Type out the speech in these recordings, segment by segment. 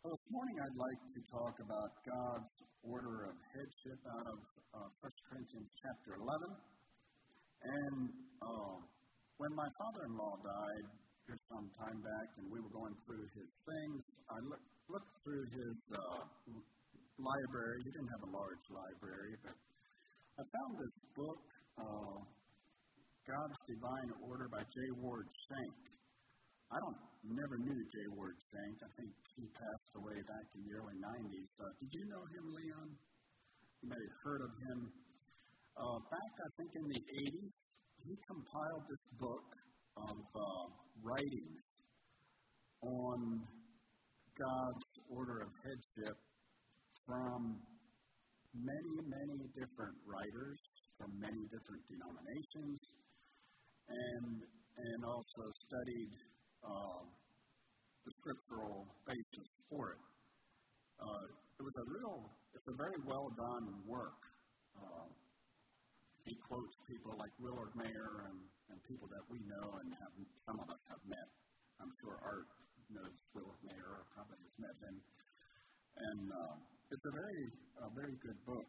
Well, this morning I'd like to talk about God's order of headship out of uh, 1 Corinthians chapter 11. And uh, when my father-in-law died here some time back and we were going through his things, I look, looked through his uh, library. He didn't have a large library, but I found this book, uh, God's Divine Order by J. Ward Shank. I don't never knew J. Ward Shank. I think he passed away back in the early 90s. Uh, did you know him, Leon? You may have heard of him. Uh, back, I think, in the 80s, he compiled this book of uh, writings on God's order of headship from many, many different writers from many different denominations and, and also studied uh, the scriptural basis for it. Uh, it was a real, it's a very well done work. Uh, he quotes people like Willard Mayer and, and people that we know and have, some of us have met. I'm sure Art knows Willard Mayer or probably has met him. And uh, it's a very, a very good book.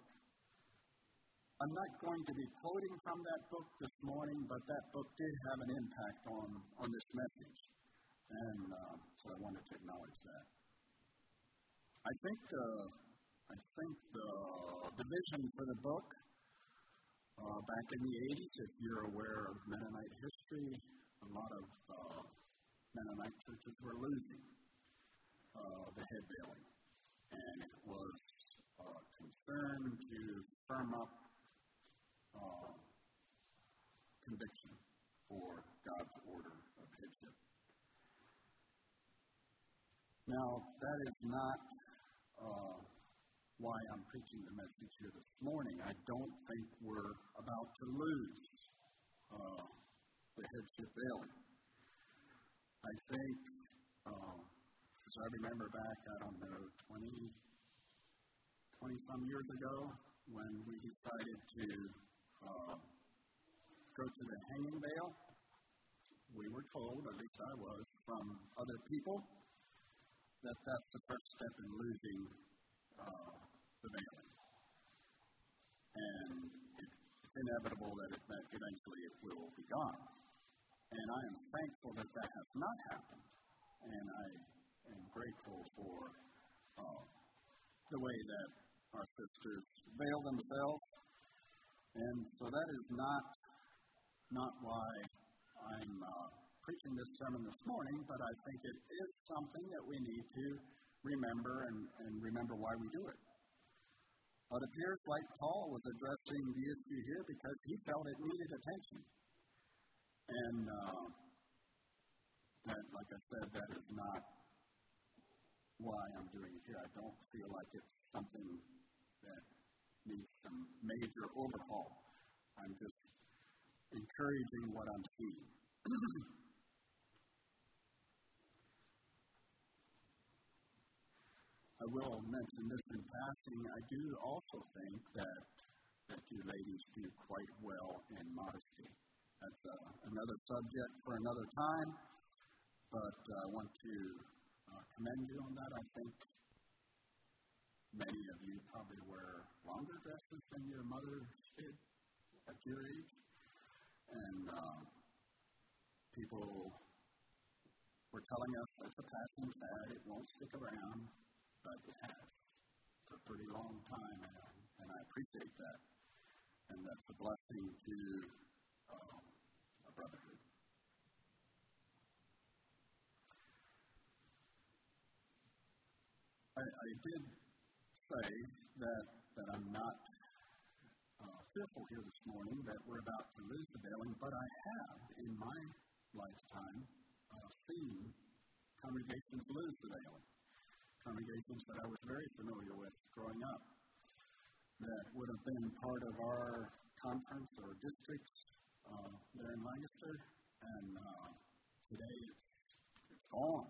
I'm not going to be quoting from that book this morning, but that book did have an impact on, on this message. And uh, so I wanted to acknowledge that. I think the, I think the, the vision for the book uh, back in the 80s, if you're aware of Mennonite history, a lot of uh, Mennonite churches were losing uh, the head veiling. And it was uh, concerned to firm up uh, conviction for God's order of headship. Now, that is not uh, why I'm preaching the message here this morning. I don't think we're about to lose uh, the headship veiling. I think, uh, as I remember back, I don't know, 20, 20 some years ago, when we decided to uh, go to the hanging veil, we were told, at least I was, from other people, that that's the first step in losing uh, the veiling. And it, it's inevitable that, it, that eventually it will be gone. And I am thankful that that has not happened. And I am grateful for uh, the way that our sisters veil themselves. And so that is not, not why I'm uh, preaching this sermon this morning, but I think it is something that we need to remember and, and remember why we do it. But it appears like Paul was addressing the issue here because he felt it needed attention. And uh, that, like I said, that is not why I'm doing it here. I don't feel like it's something that needs some major overhaul. I'm just encouraging what I'm seeing. I will mention this in passing. I do also think that that you ladies do quite well in modesty. That's uh, another subject for another time, but uh, I want to uh, commend you on that. I think many of you probably wear longer dresses than your mother did at your age, and uh, people were telling us it's a passing fad, it won't stick around but it has for a pretty long time, and, and I appreciate that. And that's a blessing to um, a brotherhood. I, I did say that, that I'm not uh, fearful here this morning that we're about to lose the veiling, but I have in my lifetime uh, seen congregations lose the veiling congregations that I was very familiar with growing up that would have been part of our conference or districts uh, there in Lancaster, and uh, today it's, gone.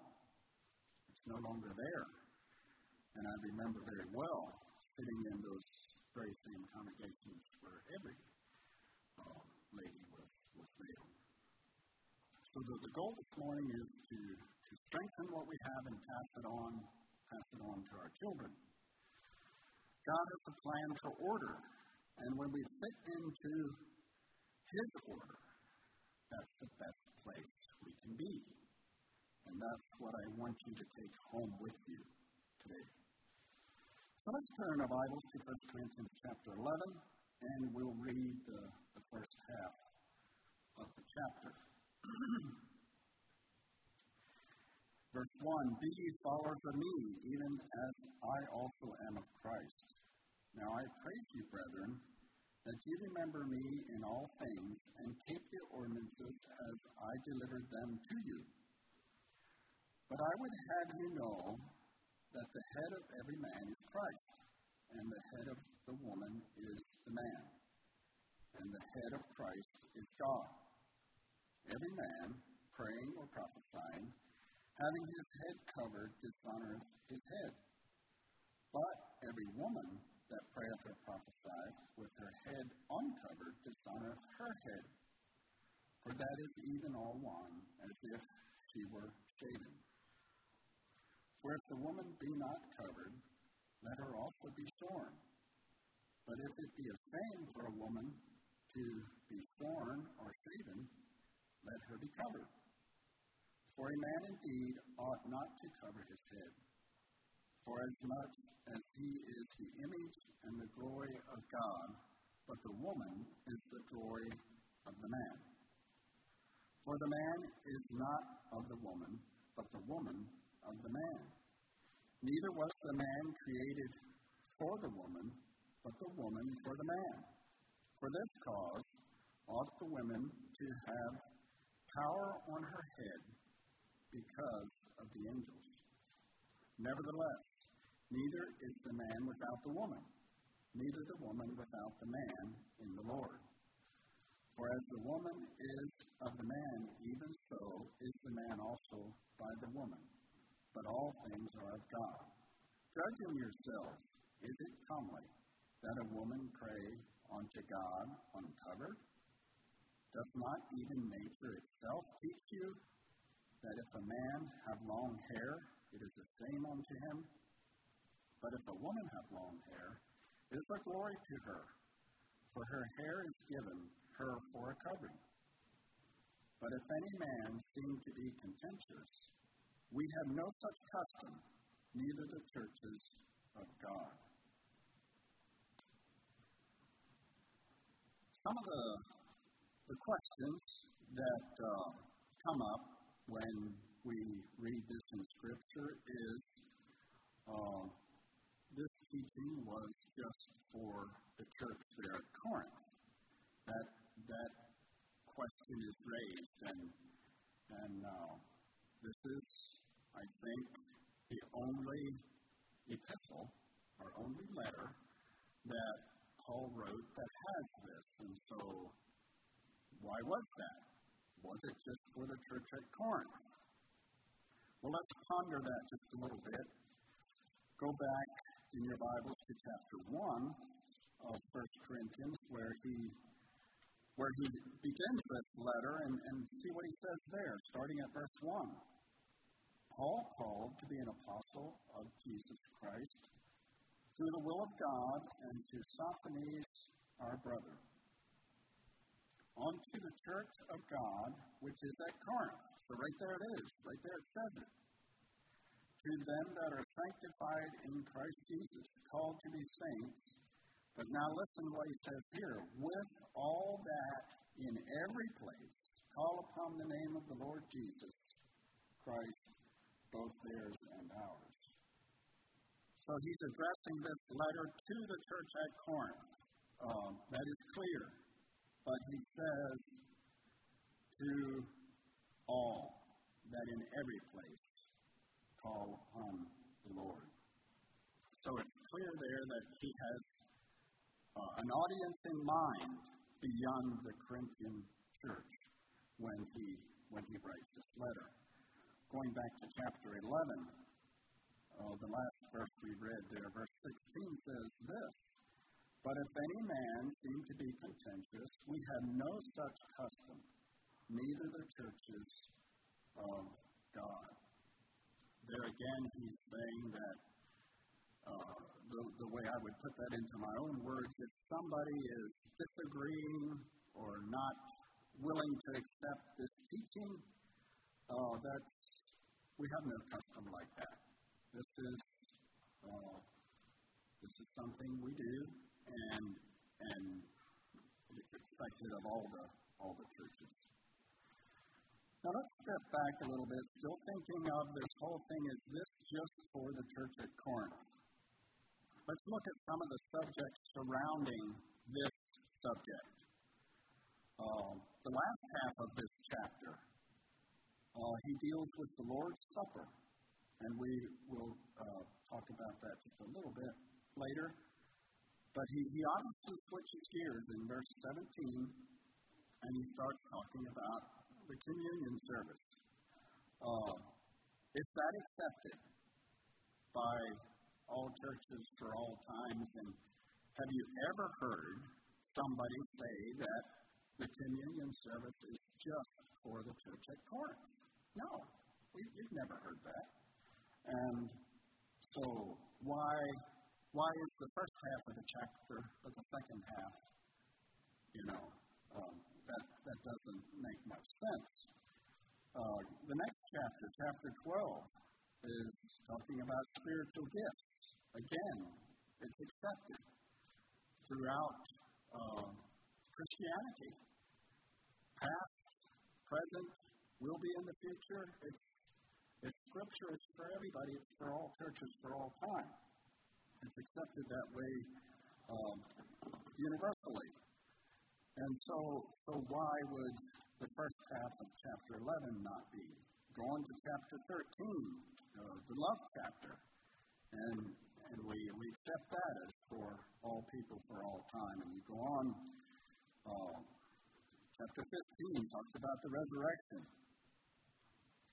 It's no longer there. And I remember very well sitting in those very same congregations where every uh, lady was, was there. So the, the goal this morning is to, to strengthen what we have and pass it on pass it to our children. God has a plan for order, and when we fit into His order, that's the best place we can be. And that's what I want you to take home with you today. So let's turn our Bibles to 1 Corinthians chapter 11, and we'll read the, the first half of the chapter. Verse 1 Be ye followers of me, even as I also am of Christ. Now I praise you, brethren, that ye remember me in all things, and keep the ordinances as I delivered them to you. But I would have you know that the head of every man is Christ, and the head of the woman is the man, and the head of Christ is God. Every man, praying or prophesying, having his head covered, dishonors his head. But every woman that prayeth or prophesieth with her head uncovered dishonoreth her head. For that is even all one, as if she were shaven. For if the woman be not covered, let her also be shorn. But if it be a shame for a woman to be shorn or shaven, let her be covered. For a man indeed ought not to cover his head, for as much as he is the image and the glory of God, but the woman is the glory of the man. For the man is not of the woman, but the woman of the man. Neither was the man created for the woman, but the woman for the man. For this cause ought the woman to have power on her head because of the angels. Nevertheless, neither is the man without the woman, neither the woman without the man in the Lord. For as the woman is of the man, even so is the man also by the woman. But all things are of God. Judging yourselves, is it comely that a woman pray unto God uncovered? Does not even nature itself teach you that if a man have long hair, it is the same unto him? But if a woman have long hair, it is a glory to her, for her hair is given her for a covering. But if any man seem to be contentious, we have no such custom, neither the churches of God. Some of the, the questions that uh, come up when we read this in Scripture is uh, this teaching was just for the church there at Corinth. That that question is raised, and and uh, this is, I think, the only epistle or only letter that Paul wrote that has this. And so, why was that? Was it just for the church at Corinth? Well, let's ponder that just a little bit. Go back in your Bibles to chapter 1 of 1 Corinthians, where he where he begins this letter and, and see what he says there, starting at verse 1. Paul called to be an apostle of Jesus Christ through the will of God and to Sosthenes, our brother unto the church of God, which is at Corinth. So right there it is. Right there it says it. To them that are sanctified in Christ Jesus, called to be saints. But now listen to what he says here. With all that in every place, call upon the name of the Lord Jesus Christ, both theirs and ours. So he's addressing this letter to the church at Corinth. Um, that is clear. But he says to all that in every place call upon the Lord. So it's clear there that he has uh, an audience in mind beyond the Corinthian church when he when he writes this letter. Going back to chapter 11, uh, the last verse we read there, verse 16 says this but if any man seem to be contentious, we have no such custom, neither the churches of God. There again, he's saying that the, the way I would put that into my own words, if somebody is disagreeing or not willing to accept this teaching, uh, that's, we have no custom like that. This is, uh, this is something we do, and, and it's expected of all the, all the churches. Now let's step back a little bit, still thinking of this whole thing, is this just for the church at Corinth? Let's look at some of the subjects surrounding this subject. Uh, the last half of this chapter, uh, he deals with the Lord's Supper, and we will uh, talk about that just a little bit later. But he, he obviously switches gears in verse 17, and he starts talking about the communion service. Uh, is that accepted by all churches for all times? And have you ever heard somebody say that the communion service is just for the church at Corinth? No, we, have never heard that. And so, why, why is the first half of the chapter, but the second half, you know, um, that, that doesn't make much sense? Uh, the next chapter, chapter 12, is talking about spiritual gifts. Again, it's accepted throughout uh, Christianity. Past, present, will be in the future. It's, it's scripture, it's for everybody, it's for all churches for all time. It's accepted that way um, universally. And so, so why would the first half of chapter 11 not be? Go on to chapter 13, uh, the love chapter. And, and we, we accept that as for all people for all time. And you go on, uh, chapter 15 talks about the resurrection.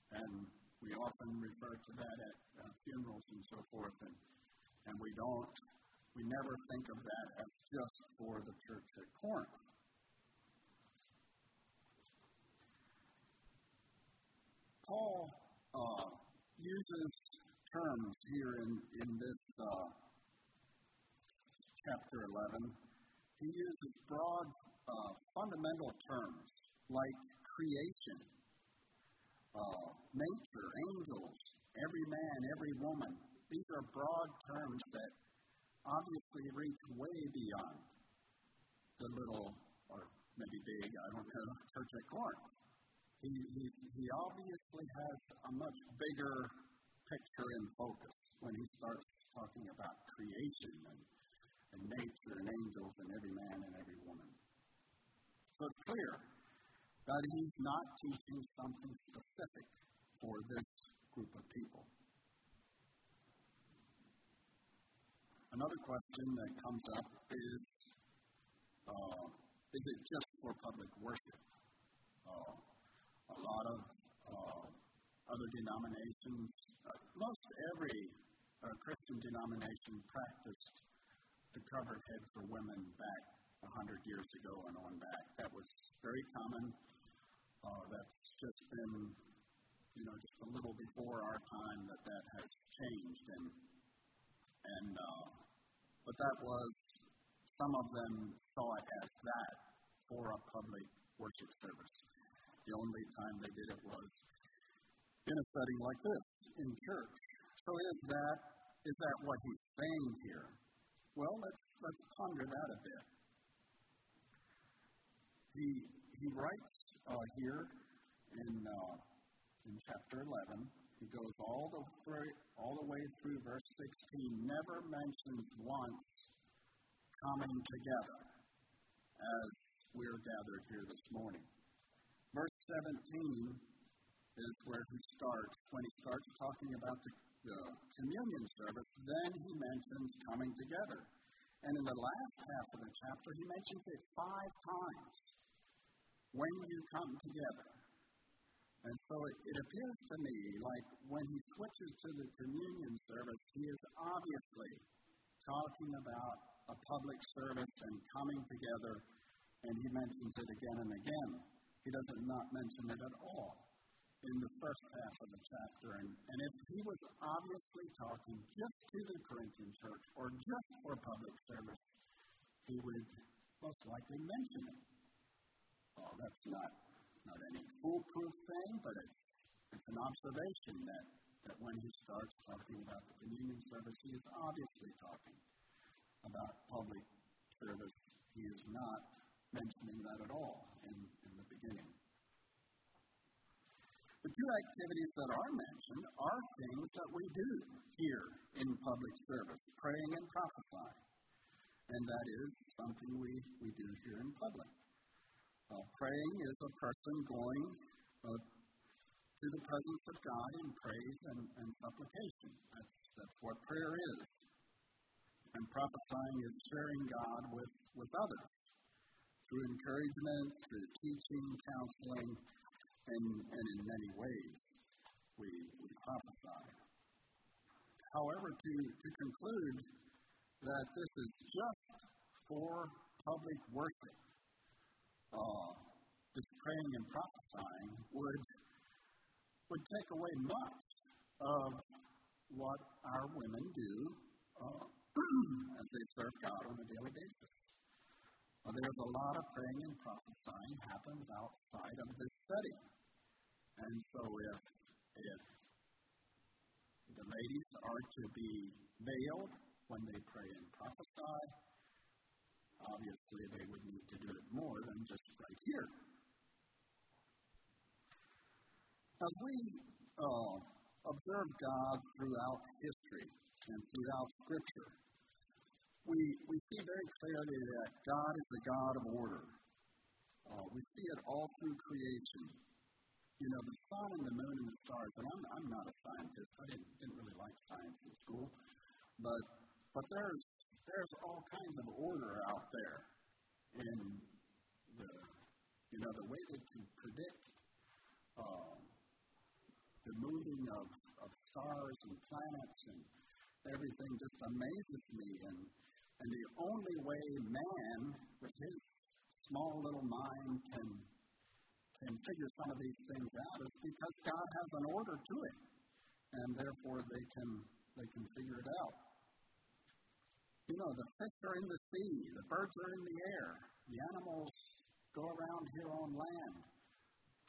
And we often refer to that at uh, funerals and so forth. And, and we don't, we never think of that as just for the church at Corinth. Paul uh, uses terms here in, in this uh, chapter 11. He uses broad, uh, fundamental terms like creation, uh, nature, angels, every man, every woman. These are broad terms that obviously reach way beyond the little, or maybe big, I don't know, church at Corinth he, he, he obviously has a much bigger picture in focus when he starts talking about creation and, and nature and angels and every man and every woman. So it's clear that he's not teaching something specific for this group of people. Another question that comes up is uh, is it just for public worship? Uh, a lot of uh, other denominations, uh, most every uh, Christian denomination practiced the covered head for women back a hundred years ago and on back. That was very common. Uh, that's just been, you know, just a little before our time that that has changed, and and but that was some of them saw it as that for a public worship service. The only time they did it was in a setting like this, in church. So is that is that what he's saying here? Well, let's let's ponder that a bit. He he writes uh, here in uh, in chapter 11. He goes all the way all the way through verse 16. Never mentions once coming together as we're gathered here this morning. Verse 17 is where he starts. When he starts talking about the, the communion service, then he mentions coming together. And in the last half of the chapter, he mentions it five times. When you come together. And so it, it appears to me like when he switches to the communion service, he is obviously talking about a public service and coming together, and he mentions it again and again. He doesn't not mention it at all in the first half of the chapter. And, and if he was obviously talking just to the Corinthian church or just for public service, he would most likely mention it. Well, that's not, not any foolproof thing, but it's, it's an observation that, that when he starts talking about the communion service, he is obviously talking about public service. He is not mentioning that at all in, in the beginning. The two activities that are mentioned are things that we do here in public service praying and prophesying. And that is something we, we do here in public. Uh, praying is a person going uh, to the presence of God in praise and, and supplication. That's, that's what prayer is. And prophesying is sharing God with, with others through encouragement, through teaching, counseling, and, and in many ways we, we prophesy. However, to, to conclude that this is just for public worship, uh, this praying and prophesying would, would take away much of what our women do uh, as they serve God on a daily basis. Well, there's a lot of praying and prophesying happens outside of this setting. And so if, if the ladies are to be veiled when they pray and prophesy, obviously they would need to do it more than just right here. As we uh, observe God throughout history and throughout Scripture, we, we see very clearly that God is a God of order. Uh, we see it all through creation you know, the sun and the moon and the stars, and I'm, I'm not a scientist. I didn't, didn't really like science in school. But, but there's, there's all kinds of order out there in the, you know, the way they can predict uh, the moving of, of stars and planets and everything just amazes me. And, and the only way man, with his small little mind, can and figure some of these things out is because God has an order to it, and therefore they can they can figure it out. You know, the fish are in the sea, the birds are in the air, the animals go around here on land.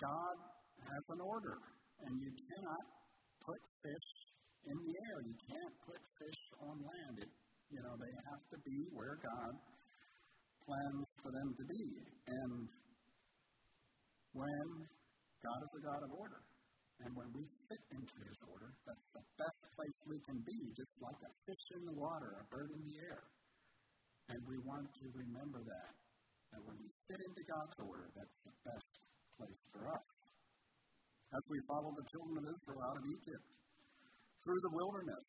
God has an order, and you cannot put fish in the air. You can't put fish on land. It, you know, they have to be where God plans for them to be. And when God is a God of order. And when we fit into His order, that's the best place we can be, just like a fish in the water, a bird in the air. And we want to remember that. That when we fit into God's order, that's the best place for us. As we follow the children of Israel out of Egypt, through the wilderness,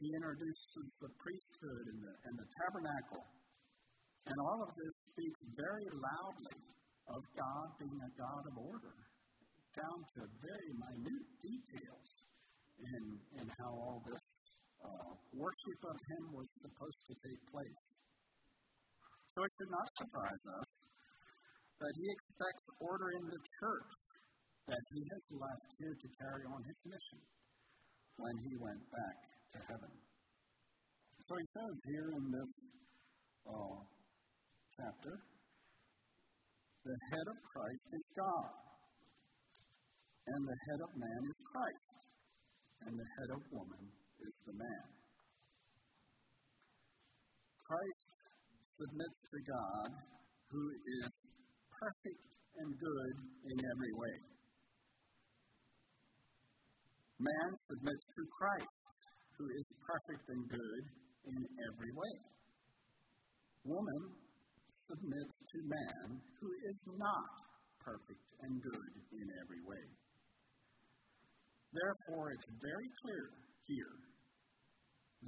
He introduces the priesthood and the, and the tabernacle. And all of this speaks very loudly of God being a God of order, down to very minute details in, in how all this uh, worship of Him was supposed to take place. So it should not surprise us that He expects order in the church that He has left here to carry on His mission when He went back to heaven. So He says here in this uh, chapter, the head of Christ is God, and the head of man is Christ, and the head of woman is the man. Christ submits to God, who is perfect and good in every way. Man submits to Christ, who is perfect and good in every way. Woman submits to man who is not perfect and good in every way. Therefore, it's very clear here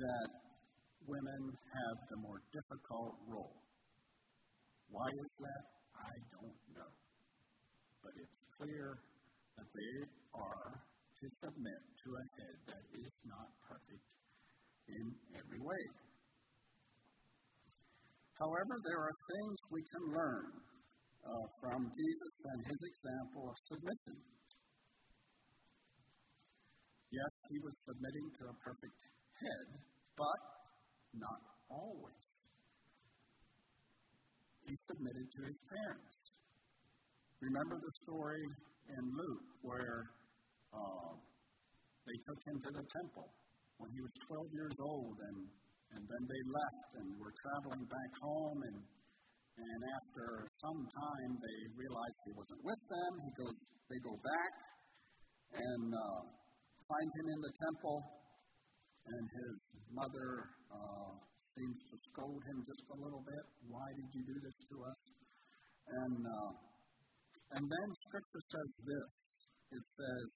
that women have the more difficult role. Why is that? I don't know. But it's clear that they are to submit to a head that is not perfect in every way. However, there are things we can learn uh, from Jesus and his example of submission. Yes, he was submitting to a perfect head, but not always. He submitted to his parents. Remember the story in Luke where uh, they took him to the temple when he was 12 years old, and, and then they left and were traveling back home. And, and after some time, they realized he wasn't with them. He goes, they go back and uh, find him in the temple, and his mother uh, seems to scold him just a little bit. Why did you do this to us? And uh, and then Scripture says this. It says,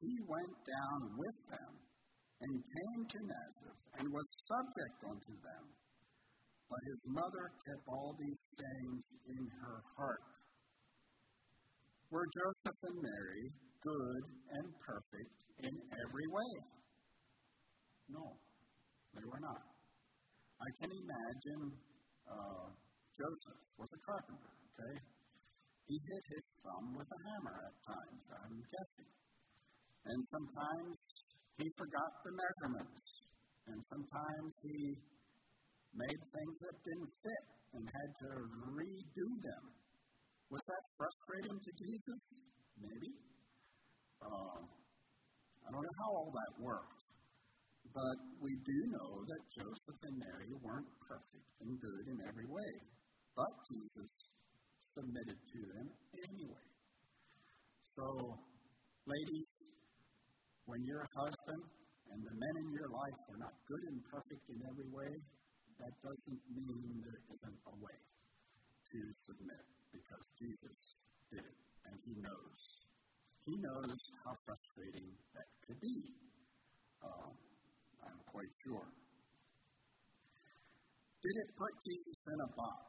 He went down with them and came to Nazareth and was subject unto them. But his mother kept all these things in her heart. Were Joseph and Mary good and perfect in every way? No, they were not. I can imagine uh, Joseph was a carpenter, okay? He hit his thumb with a hammer at times, I'm guessing. And sometimes he forgot the measurements. And sometimes he made things that didn't fit and had to redo them. Was that frustrating to Jesus? Maybe. Uh, I don't know how all that worked. But we do know that Joseph and Mary weren't perfect and good in every way. But Jesus submitted to them anyway. So, ladies, when your husband and the men in your life are not good and perfect in every way, that doesn't mean there isn't a way to submit because Jesus did it and he knows. He knows how frustrating that could be. Um, I'm quite sure. Did it put Jesus in a box?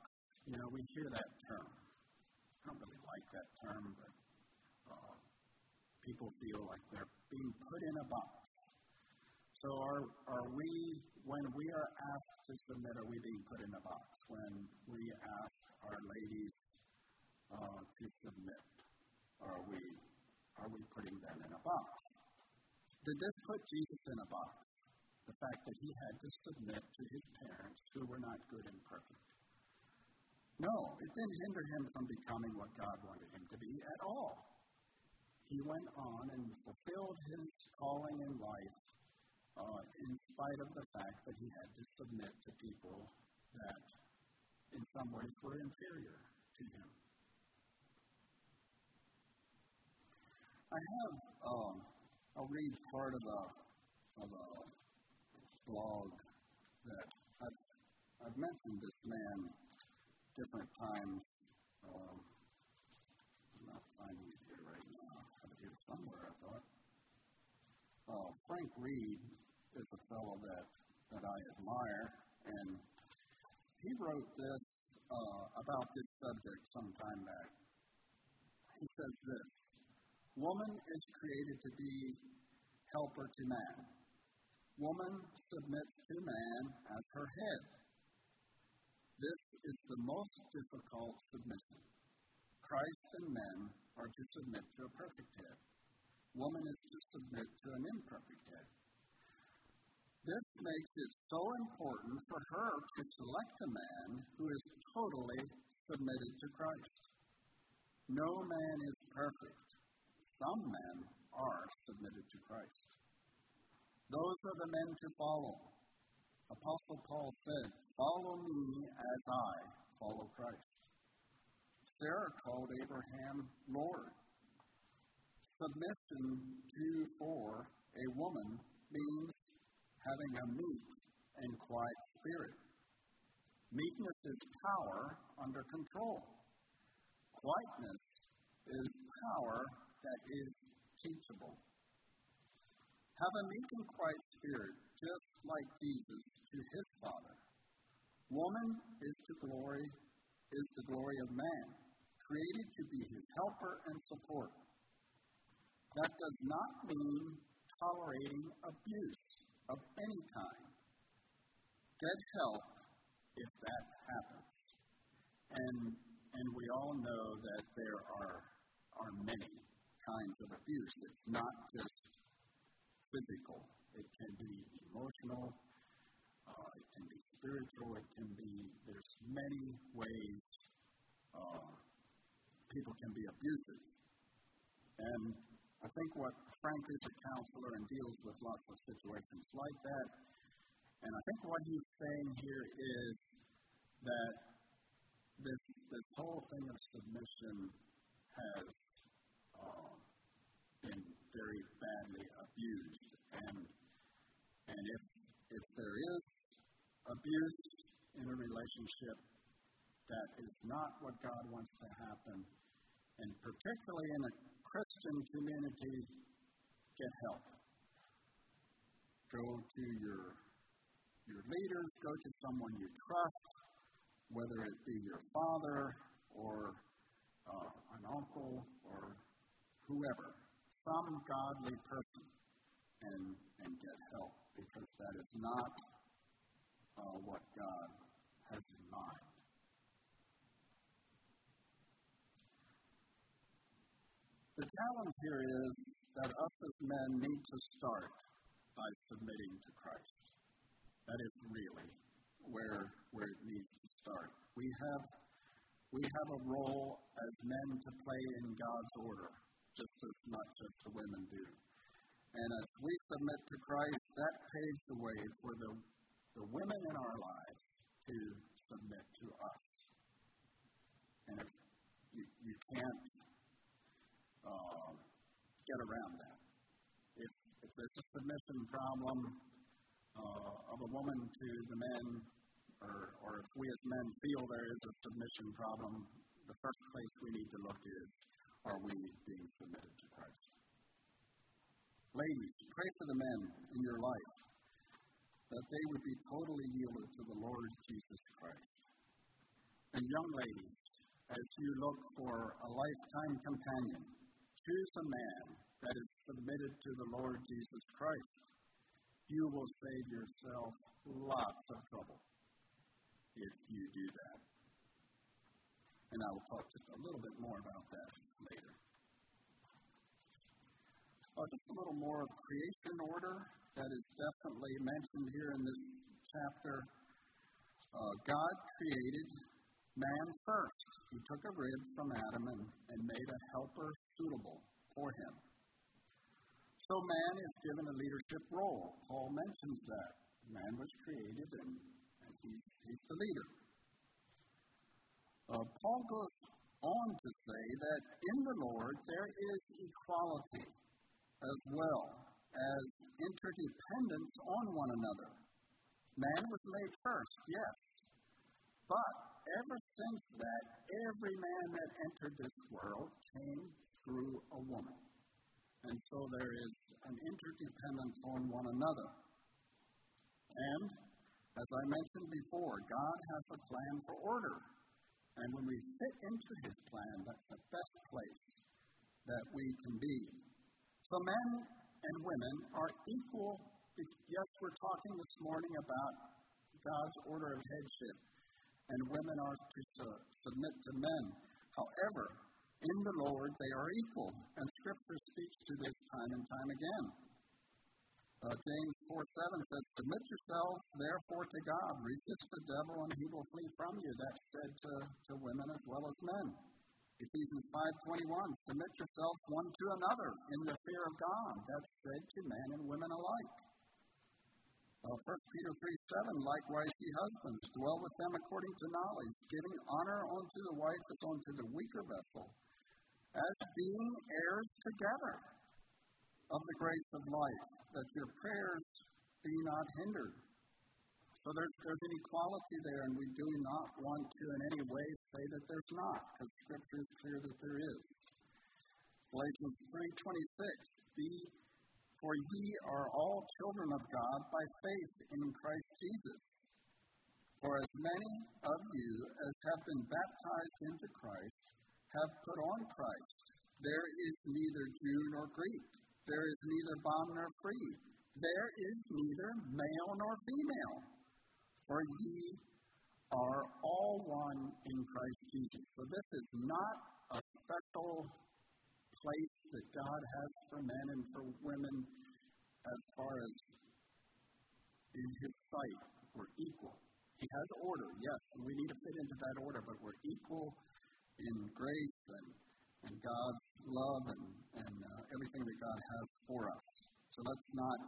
You know, we hear that term. I don't really like that term, but uh, people feel like they're being put in a box. So are, are we, when we are asked to submit, are we being put in a box? When we ask our ladies uh, to submit, are we, are we putting them in a box? Did this put Jesus in a box? The fact that he had to submit to his parents who were not good and perfect. No, it didn't hinder him from becoming what God wanted him to be at all. He went on and fulfilled his calling in life uh, in spite of the fact that he had to submit to people that in some ways were inferior to him. I have, um, I'll read part of a, of a blog that I've, I've mentioned this man different times. Um, I'm not finding it here right now. I have it here somewhere, I thought. Uh, Frank Reed is a fellow that, that I admire, and he wrote this uh, about this subject some time back. He says this Woman is created to be helper to man. Woman submits to man as her head. This is the most difficult submission. Christ and men are to submit to a perfect head. Woman is to submit to an imperfect head. This makes it so important for her to select a man who is totally submitted to Christ. No man is perfect. Some men are submitted to Christ. Those are the men to follow. Apostle Paul said, Follow me as I follow Christ. Sarah called Abraham Lord. Submission to for a woman means having a meek and quiet spirit. Meekness is power under control. Quietness is power that is teachable. Have a meek and quiet spirit, just like Jesus to his Father. Woman is to glory, is the glory of man, created to be his helper and support. That does not mean tolerating abuse of any kind. Get help if that happens. And, and we all know that there are, are many kinds of abuse. It's not just physical, it can be emotional, uh, it can be spiritual, it can be, there's many ways uh, people can be abusive. And I think what Frank is a counselor and deals with lots of situations like that. And I think what he's saying here is that this, this whole thing of submission has uh, very badly abused. And, and if, if there is abuse in a relationship, that is not what God wants to happen. And particularly in a Christian community, get help. Go to your, your leaders, go to someone you trust, whether it be your father or uh, an uncle or whoever, some godly person, and, and get help because that is not uh, what God has in mind. The challenge here is that us as men need to start by submitting to Christ. That is really where, where it needs to start. We have, we have a role as men to play in God's order, just as much as the women do. And as we submit to Christ, that paves the way for the, the women in our lives to submit to us. And if you, you can't uh, get around that. If, if there's a submission problem uh, of a woman to the men, or, or if we as men feel there is a submission problem, the first place we need to look is are we being submitted to Christ? Ladies, pray for the men in your life that they would be totally yielded to the Lord Jesus Christ. And young ladies, as you look for a lifetime companion, choose a man that is submitted to the Lord Jesus Christ. You will save yourself lots of trouble if you do that. And I will talk just a little bit more about that later. Uh, just a little more of creation order that is definitely mentioned here in this chapter. Uh, God created man first. He took a rib from Adam and, and made a helper suitable for him. So man is given a leadership role. Paul mentions that. Man was created and, and he's, he's the leader. Uh, Paul goes on to say that in the Lord there is equality as well as interdependence on one another. Man was made first, yes. But ever since that, every man that entered this world came through a woman. And so there is an interdependence on one another. And, as I mentioned before, God has a plan for order. And when we fit into his plan, that's the best place that we can be. So men and women are equal. Yes, we're talking this morning about God's order of headship and women are to submit to men. However, in the Lord they are equal, and Scripture speaks to this time and time again. Uh, James 4 7 says, Submit yourselves therefore to God, resist the devil, and he will flee from you. That's said to, to women as well as men. Ephesians 5:21 Submit yourselves one to another in the fear of God. That's said to men and women alike. Uh, 1 Peter 3 7, likewise, ye husbands, dwell with them according to knowledge, giving honor unto the wife as unto the weaker vessel, as being heirs together of the grace of life, that your prayers be not hindered. So there's, there's an equality there, and we do not want to in any way say that there's not, because Scripture is clear that there is. Galatians 3.26, be for ye are all children of God by faith in Christ Jesus. For as many of you as have been baptized into Christ have put on Christ. There is neither Jew nor Greek. There is neither bond nor free. There is neither male nor female. For ye are all one in Christ Jesus. So this is not a special place that God has for men and for women as far as in his sight, we're equal. He has order, yes, and we need to fit into that order, but we're equal in grace and, and God's love and, and uh, everything that God has for us. So let's not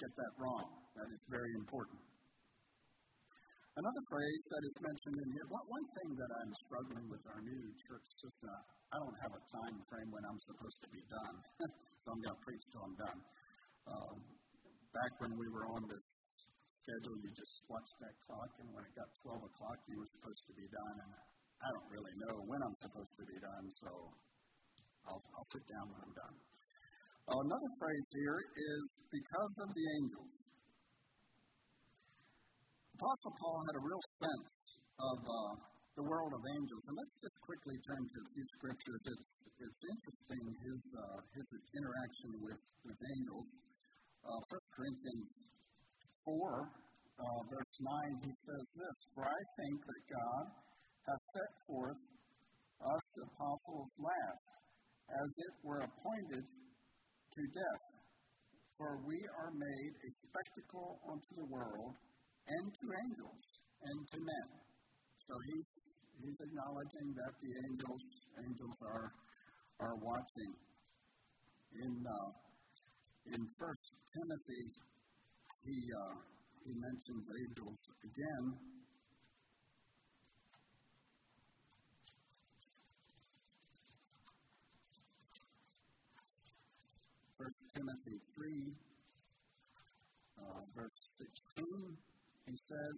get that wrong. That is very important. Another phrase that is mentioned in here, one, thing that I'm struggling with our new church system, I don't have a time frame when I'm supposed to be done, so I'm going to preach till I'm done. Um, back when we were on this schedule, you just watched that clock, and when it got 12 o'clock, you were supposed to be done. And I don't really know when I'm supposed to be done, so I'll, I'll sit down when I'm done. Uh, another phrase here is because of the angels. Apostle Paul had a real sense of uh, the world of angels. And let's just quickly turn to a few scriptures. It's, it's interesting his, uh, his interaction with, with angels. Uh, 1 Corinthians 4, uh, verse 9, he says this For I think that God hath set forth us apostles last, as it were appointed to death. For we are made a spectacle unto the world, and to angels, and to men. So he's, he's acknowledging that the angels angels are are watching. In uh, in First Timothy, he uh, he mentions angels again. First Timothy three, uh, verse sixteen, he says,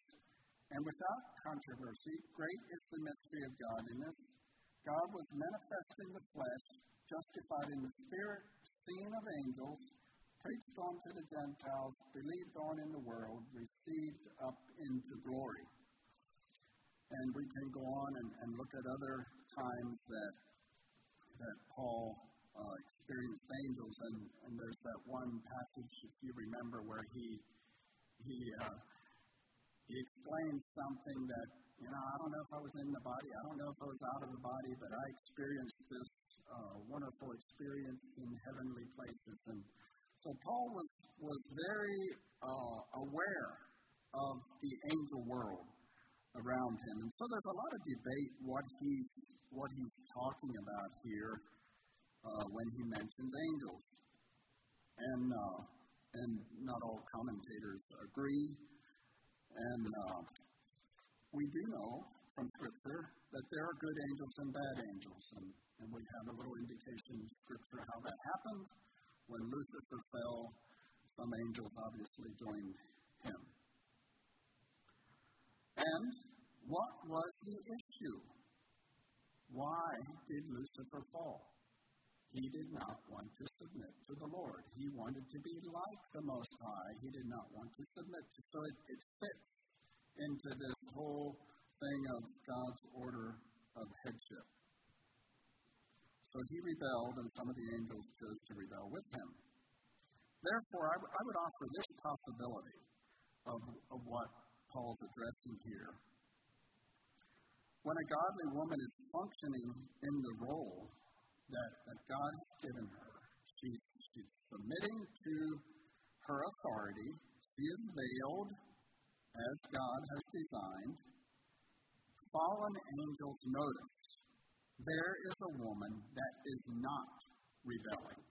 "And without controversy, great is the mystery of godliness. God was manifest in the flesh, justified in the spirit, seen of angels." preached on to the Gentiles, believed on in the world, received up into glory. And we can go on and, and look at other times that that Paul uh, experienced angels, and, and there's that one passage, if you remember, where he he uh, he explains something that you know I don't know if I was in the body, I don't know if I was out of the body, but I experienced this uh, wonderful experience in heavenly places, and so Paul was, was very uh, aware of the angel world around him. And so there's a lot of debate what he what he's talking about here uh, when he mentions angels. And uh, and not all commentators agree. And uh, we do know from Scripture that there are good angels and bad angels, and, and we have a little indication in Scripture how that happened. When Lucifer fell, some angels obviously joined him. And what was the issue? Why did Lucifer fall? He did not want to submit to the Lord. He wanted to be like the Most High. He did not want to submit to. So it, it fits into this whole thing of God's order of headship. So he rebelled, and some of the angels chose to rebel with him. Therefore, I, w- I would offer this possibility of, of what Paul's addressing here. When a godly woman is functioning in the role that, that God has given her, she's, she's submitting to her authority, she is veiled as God has designed. Fallen angels notice there is a woman that is not rebelling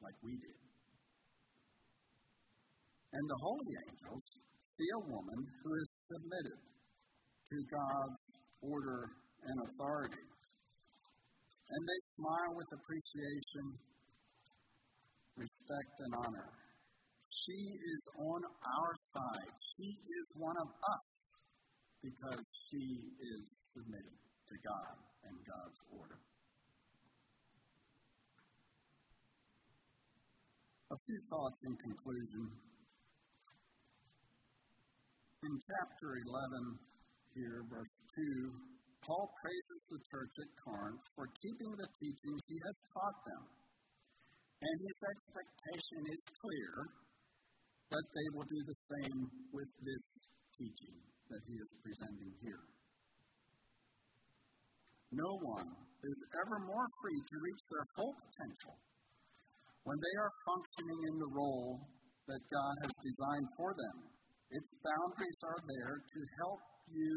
like we did. And the holy angels see a woman who is submitted to God's order and authority. And they smile with appreciation, respect, and honor. She is on our side. She is one of us because she is submitted to God and God's order. A few thoughts in conclusion. In chapter 11, here, verse 2, Paul praises the church at Corinth for keeping the teachings he has taught them. And his expectation is clear that they will do the same with this teaching that he is presenting here. No one is ever more free to reach their full potential when they are functioning in the role that God has designed for them. Its boundaries are there to help you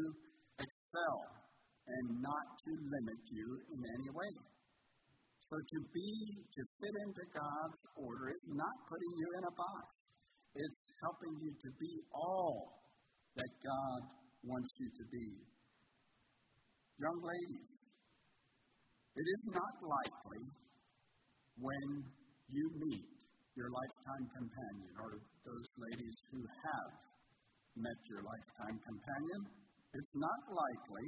excel and not to limit you in any way. So to be, to fit into God's order is not putting you in a box. It's helping you to be all that God wants you to be. Young ladies, it is not likely when you meet your lifetime companion or those ladies who have met your lifetime companion, it's not likely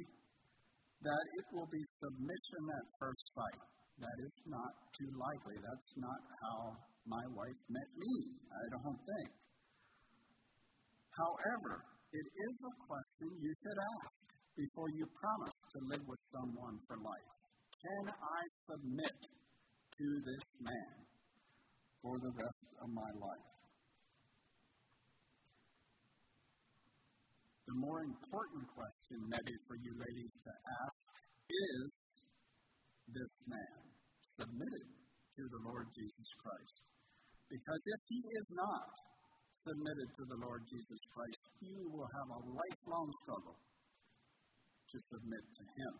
that it will be submission at first sight. That is not too likely. That's not how my wife met me, I don't think. However, it is a question you should ask before you promise to live with someone for life. Can I submit to this man for the rest of my life? The more important question, maybe, for you ladies to ask is this man submitted to the Lord Jesus Christ? Because if he is not, submitted to the Lord Jesus Christ, you will have a lifelong struggle to submit to Him.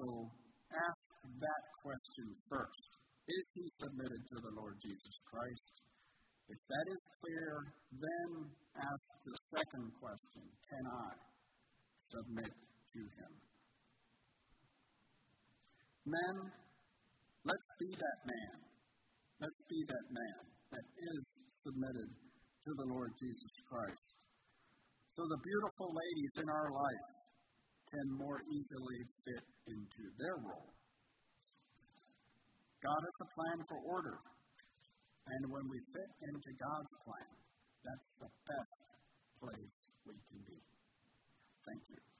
So ask that question first. Is he submitted to the Lord Jesus Christ? If that is clear, then ask the second question Can I submit to Him? Men, let's be that man. Let's be that man that is submitted to the Lord Jesus Christ. So the beautiful ladies in our life can more easily fit into their role. God has a plan for order. And when we fit into God's plan, that's the best place we can be. Thank you.